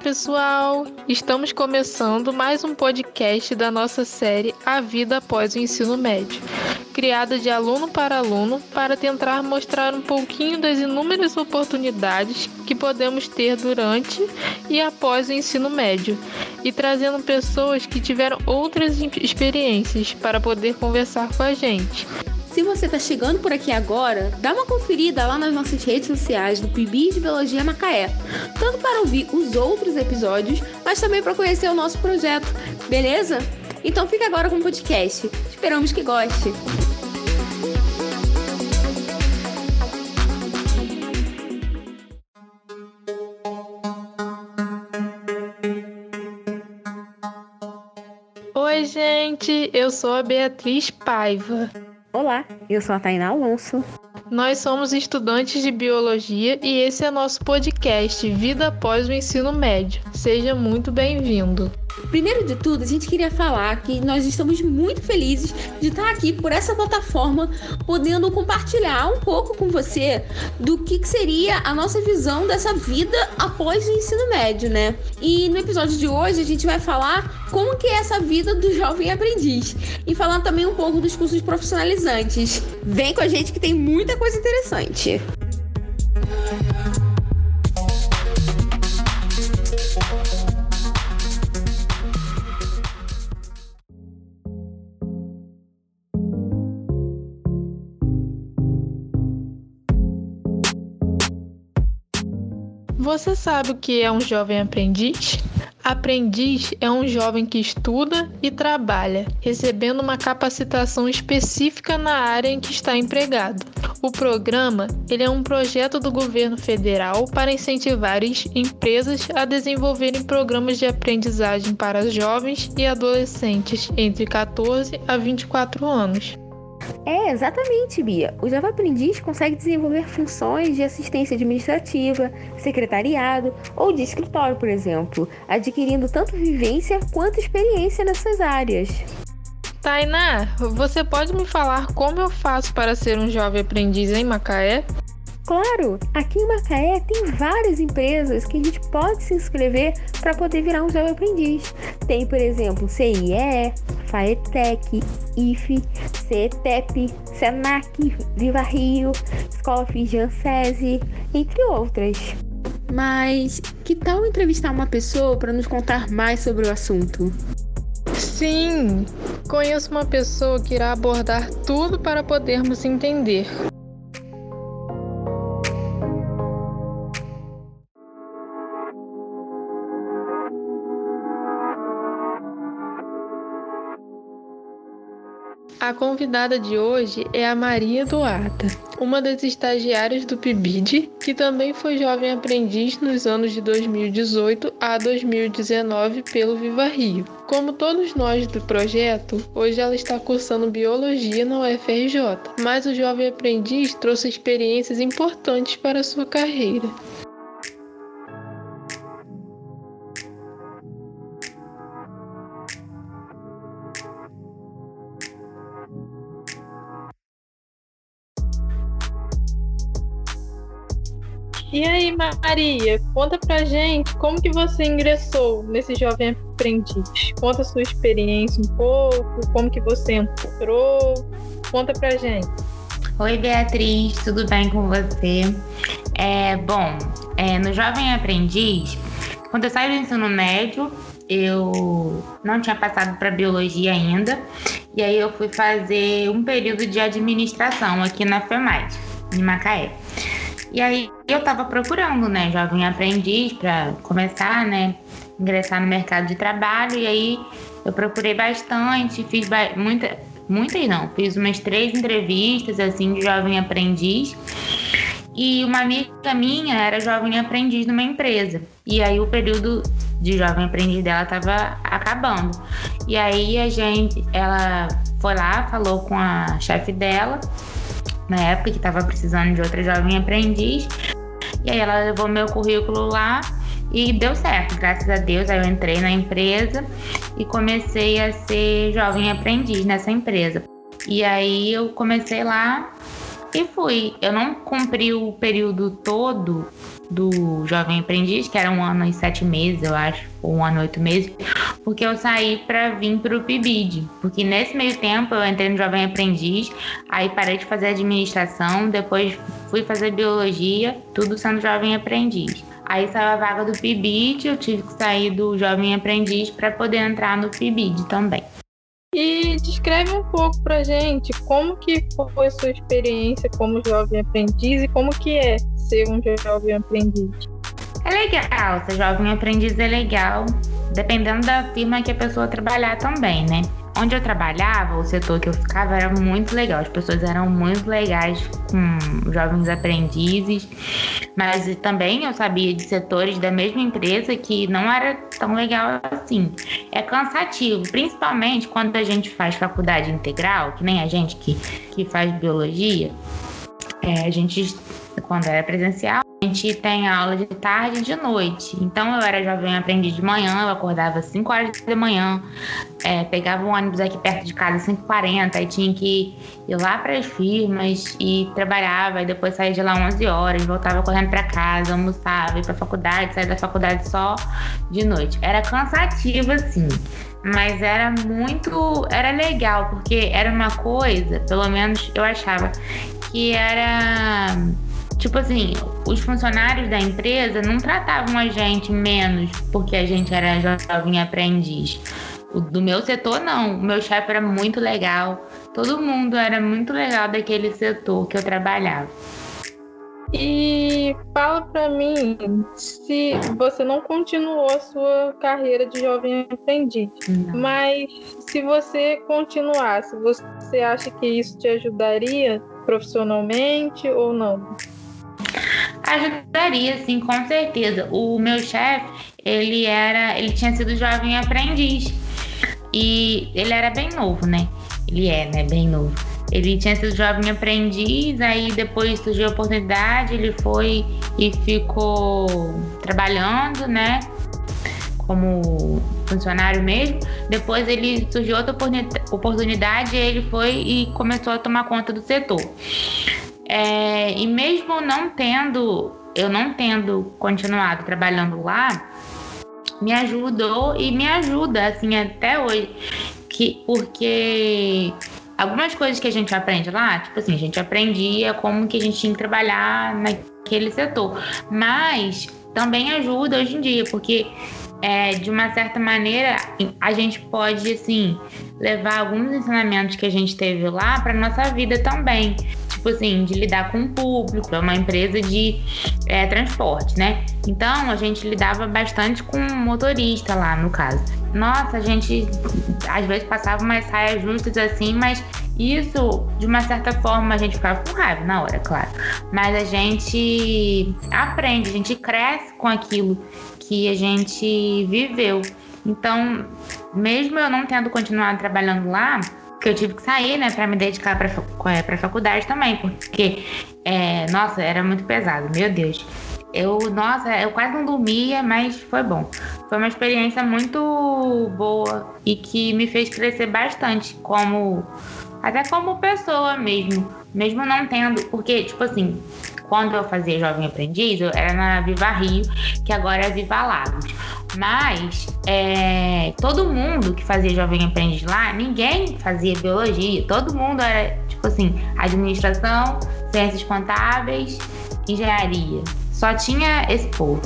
pessoal! Estamos começando mais um podcast da nossa série A Vida Após o Ensino Médio, criada de aluno para aluno para tentar mostrar um pouquinho das inúmeras oportunidades que podemos ter durante e após o ensino médio, e trazendo pessoas que tiveram outras experiências para poder conversar com a gente. Se você está chegando por aqui agora, dá uma conferida lá nas nossas redes sociais do PIB de Biologia Macaé, tanto para ouvir os outros episódios, mas também para conhecer o nosso projeto, beleza? Então fica agora com o podcast. Esperamos que goste. Oi, gente, eu sou a Beatriz Paiva. Olá, eu sou a Tainá Alonso. Nós somos estudantes de biologia e esse é nosso podcast Vida após o ensino médio. Seja muito bem-vindo. Primeiro de tudo, a gente queria falar que nós estamos muito felizes de estar aqui por essa plataforma, podendo compartilhar um pouco com você do que seria a nossa visão dessa vida após o ensino médio, né? E no episódio de hoje a gente vai falar como que é essa vida do jovem aprendiz e falar também um pouco dos cursos profissionalizantes. Vem com a gente que tem muita coisa interessante. Você sabe o que é um jovem aprendiz? Aprendiz é um jovem que estuda e trabalha, recebendo uma capacitação específica na área em que está empregado. O programa ele é um projeto do governo federal para incentivar empresas a desenvolverem programas de aprendizagem para jovens e adolescentes entre 14 a 24 anos. É, exatamente, Bia. O Java Aprendiz consegue desenvolver funções de assistência administrativa, secretariado ou de escritório, por exemplo, adquirindo tanto vivência quanto experiência nessas áreas. Tainá, você pode me falar como eu faço para ser um jovem aprendiz em Macaé? Claro, aqui em Macaé tem várias empresas que a gente pode se inscrever para poder virar um jovem aprendiz. Tem, por exemplo, CIE, FAETEC, IFE, CETEP, SENAC, Viva Rio, Escola Fijan SESI, entre outras. Mas que tal entrevistar uma pessoa para nos contar mais sobre o assunto? Sim, conheço uma pessoa que irá abordar tudo para podermos entender. A convidada de hoje é a Maria Eduarda, uma das estagiárias do PIBID, que também foi jovem aprendiz nos anos de 2018 a 2019 pelo Viva Rio. Como todos nós do projeto, hoje ela está cursando biologia na UFRJ, mas o jovem aprendiz trouxe experiências importantes para sua carreira. E aí, Maria, conta pra gente como que você ingressou nesse jovem aprendiz. Conta a sua experiência um pouco, como que você entrou. Conta pra gente. Oi, Beatriz, tudo bem com você? É, bom, é, no Jovem Aprendiz, quando eu saí do ensino médio, eu não tinha passado para biologia ainda, e aí eu fui fazer um período de administração aqui na FEMAD, em Macaé. E aí eu tava procurando, né, jovem aprendiz para começar, né, ingressar no mercado de trabalho. E aí eu procurei bastante, fiz ba muita, muitas não, fiz umas três entrevistas assim de jovem aprendiz. E uma amiga minha era jovem aprendiz numa empresa. E aí o período de jovem aprendiz dela tava acabando. E aí a gente, ela foi lá, falou com a chefe dela na época que estava precisando de outra jovem aprendiz. E aí ela levou meu currículo lá e deu certo, graças a Deus. Aí eu entrei na empresa e comecei a ser jovem aprendiz nessa empresa. E aí eu comecei lá e fui. Eu não cumpri o período todo do Jovem Aprendiz, que era um ano e sete meses, eu acho, ou um ano e oito meses, porque eu saí para vir para o PIBID. Porque nesse meio tempo eu entrei no Jovem Aprendiz, aí parei de fazer administração, depois fui fazer biologia, tudo sendo Jovem Aprendiz. Aí saiu a vaga do PIBID, eu tive que sair do Jovem Aprendiz para poder entrar no PIBID também. E descreve um pouco pra gente como que foi a sua experiência como jovem aprendiz e como que é ser um jovem aprendiz. É legal, ser jovem aprendiz é legal, dependendo da firma que a pessoa trabalhar também, né? Onde eu trabalhava, o setor que eu ficava era muito legal. As pessoas eram muito legais com jovens aprendizes, mas também eu sabia de setores da mesma empresa que não era tão legal assim. É cansativo, principalmente quando a gente faz faculdade integral, que nem a gente que, que faz biologia. É, a gente, quando era presencial, gente tem aula de tarde e de noite. Então eu era jovem aprendiz de manhã, eu acordava às 5 horas da manhã, é, pegava um ônibus aqui perto de casa às 5h40, aí tinha que ir lá para as firmas e trabalhava, e depois saía de lá 11 horas, voltava correndo para casa, almoçava, ia para faculdade, saía da faculdade só de noite. Era cansativo assim mas era muito era legal porque era uma coisa pelo menos eu achava que era Tipo assim, os funcionários da empresa não tratavam a gente menos porque a gente era jovem aprendiz. O do meu setor, não. O meu chefe era muito legal. Todo mundo era muito legal daquele setor que eu trabalhava. E fala para mim se você não continuou a sua carreira de jovem aprendiz, não. mas se você continuasse, você acha que isso te ajudaria profissionalmente ou não? Ajudaria, sim, com certeza. O meu chefe, ele era, ele tinha sido jovem aprendiz e ele era bem novo, né? Ele é, né? Bem novo. Ele tinha sido jovem aprendiz, aí depois surgiu a oportunidade, ele foi e ficou trabalhando, né? Como funcionário mesmo. Depois ele surgiu outra oportunidade, ele foi e começou a tomar conta do setor. É, e mesmo não tendo, eu não tendo continuado trabalhando lá, me ajudou e me ajuda assim até hoje, que porque algumas coisas que a gente aprende lá, tipo assim, a gente aprendia como que a gente tinha que trabalhar naquele setor, mas também ajuda hoje em dia, porque é, de uma certa maneira a gente pode assim levar alguns ensinamentos que a gente teve lá para nossa vida também tipo assim, de lidar com o público, é uma empresa de é, transporte, né? Então a gente lidava bastante com motorista lá, no caso. Nossa, a gente às vezes passava umas saias justas assim, mas isso, de uma certa forma, a gente ficava com raiva na hora, claro. Mas a gente aprende, a gente cresce com aquilo que a gente viveu. Então, mesmo eu não tendo continuado trabalhando lá, que eu tive que sair, né, para me dedicar para é, para faculdade também, porque é, nossa, era muito pesado, meu Deus. Eu, nossa, eu quase não dormia, mas foi bom. Foi uma experiência muito boa e que me fez crescer bastante como até como pessoa mesmo, mesmo não tendo, porque tipo assim, quando eu fazia Jovem Aprendiz, era na Viva Rio, que agora é Viva Lagos. Mas é, todo mundo que fazia Jovem Aprendiz lá, ninguém fazia biologia. Todo mundo era, tipo assim, administração, ciências contábeis, engenharia. Só tinha esse povo.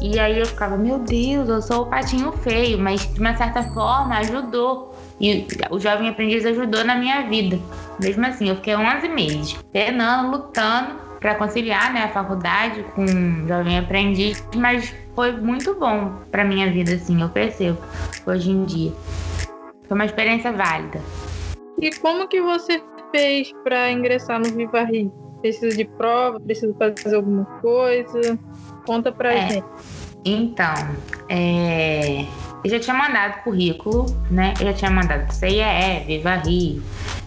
E aí eu ficava, meu Deus, eu sou o patinho feio, mas de uma certa forma ajudou. E o Jovem Aprendiz ajudou na minha vida. Mesmo assim, eu fiquei 11 meses penando, lutando para conciliar né, a faculdade com jovem aprendiz, mas foi muito bom para minha vida, assim, eu percebo hoje em dia. Foi uma experiência válida. E como que você fez para ingressar no Viva Rio? Precisa de prova? Precisa fazer alguma coisa? Conta pra é, gente. Então, é, eu já tinha mandado currículo, né? Eu já tinha mandado CIE, Viva Rio,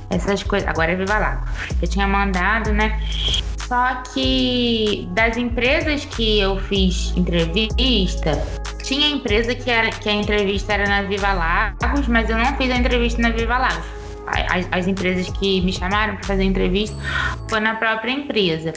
essas coisas. Agora é Viva Lago. Eu tinha mandado, né? Só que das empresas que eu fiz entrevista, tinha empresa que, era, que a entrevista era na Viva Lagos, mas eu não fiz a entrevista na Viva Lagos. As, as empresas que me chamaram para fazer entrevista foi na própria empresa.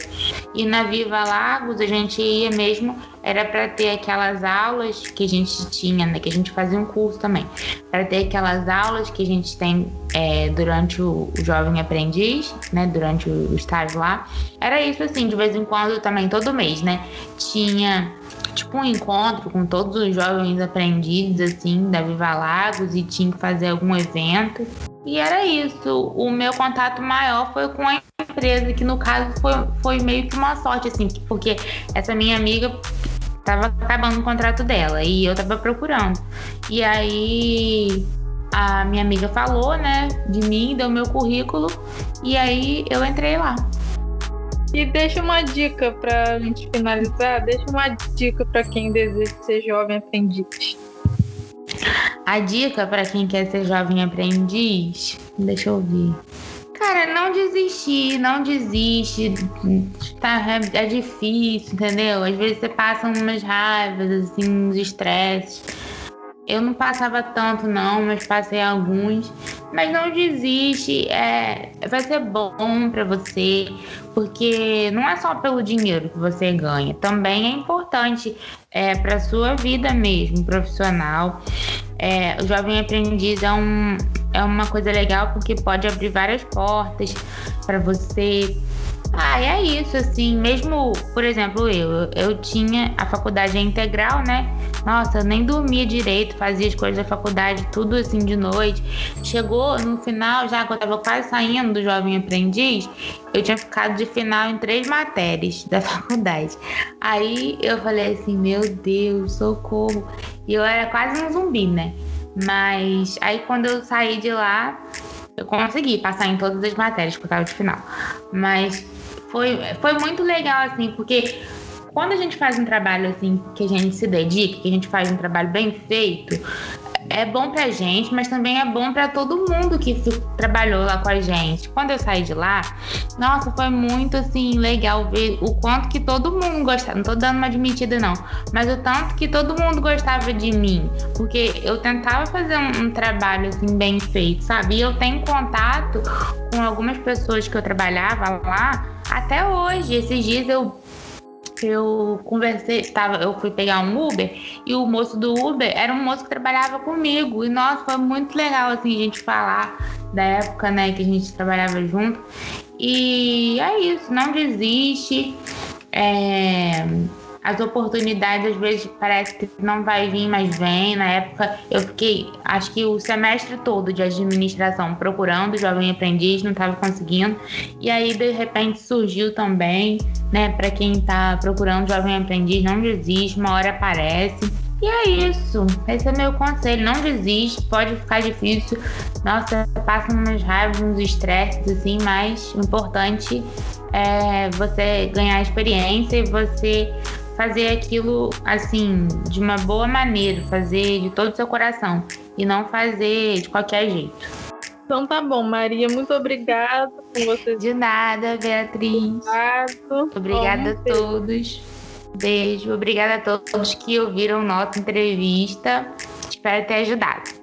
E na Viva Lagos a gente ia mesmo, era para ter aquelas aulas que a gente tinha, né? Que a gente fazia um curso também, para ter aquelas aulas que a gente tem é, durante o, o, Jovem Aprendiz, né? Durante o estágio lá. Era isso assim, de vez em quando também, todo mês, né? Tinha tipo um encontro com todos os jovens aprendizes assim da Viva Lagos e tinha que fazer algum evento. E era isso. O meu contato maior foi com a empresa, que no caso foi, foi meio que uma sorte, assim, porque essa minha amiga tava acabando o contrato dela e eu tava procurando. E aí a minha amiga falou, né, de mim, deu meu currículo e aí eu entrei lá. E deixa uma dica para a gente finalizar, deixa uma dica para quem deseja ser jovem aprendiz. A dica para quem quer ser jovem aprendiz, deixa eu ver. Cara, não desistir, não desiste. Tá, é, é difícil, entendeu? Às vezes você passa umas raivas, assim, uns estresses. Eu não passava tanto, não, mas passei alguns. Mas não desiste, é, vai ser bom para você, porque não é só pelo dinheiro que você ganha, também é importante é, para sua vida mesmo, profissional. É, o jovem aprendiz é, um, é uma coisa legal porque pode abrir várias portas para você ah, é isso, assim, mesmo, por exemplo, eu, eu tinha a faculdade integral, né? Nossa, eu nem dormia direito, fazia as coisas da faculdade, tudo assim de noite. Chegou no final, já que eu tava quase saindo do Jovem Aprendiz, eu tinha ficado de final em três matérias da faculdade. Aí eu falei assim, meu Deus, socorro. E eu era quase um zumbi, né? Mas aí quando eu saí de lá, eu consegui passar em todas as matérias por causa de final. Mas foi, foi muito legal, assim, porque quando a gente faz um trabalho assim, que a gente se dedica, que a gente faz um trabalho bem feito, é bom pra gente, mas também é bom para todo mundo que trabalhou lá com a gente. Quando eu saí de lá, nossa, foi muito assim legal ver o quanto que todo mundo gostava. Não tô dando uma admitida não, mas o tanto que todo mundo gostava de mim, porque eu tentava fazer um, um trabalho assim bem feito, sabe? E eu tenho contato com algumas pessoas que eu trabalhava lá até hoje. Esses dias eu eu conversei, tava, eu fui pegar um Uber e o moço do Uber era um moço que trabalhava comigo. E nossa, foi muito legal assim a gente falar da época, né, que a gente trabalhava junto. E é isso, não desiste. É, as oportunidades às vezes parece que não vai vir, mas vem. Na época eu fiquei, acho que o semestre todo de administração procurando jovem aprendiz, não estava conseguindo. E aí de repente surgiu também, né, para quem está procurando jovem aprendiz, não desiste, uma hora aparece. E é isso. Esse é meu conselho. Não desiste, pode ficar difícil. Nossa, passa umas raivas, uns estresses, assim, mas o importante é você ganhar experiência e você fazer aquilo assim de uma boa maneira, fazer de todo o seu coração e não fazer de qualquer jeito. Então tá bom, Maria, muito obrigada por você. De nada, Beatriz. Obrigado. Obrigada a todos. Beijo. Obrigada a todos que ouviram nossa entrevista. Espero ter ajudado.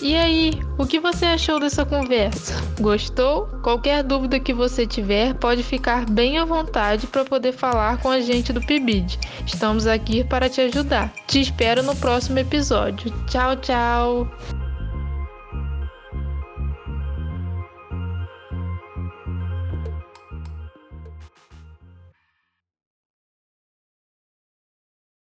E aí, o que você achou dessa conversa? Gostou? Qualquer dúvida que você tiver, pode ficar bem à vontade para poder falar com a gente do PIBID. Estamos aqui para te ajudar. Te espero no próximo episódio. Tchau, tchau!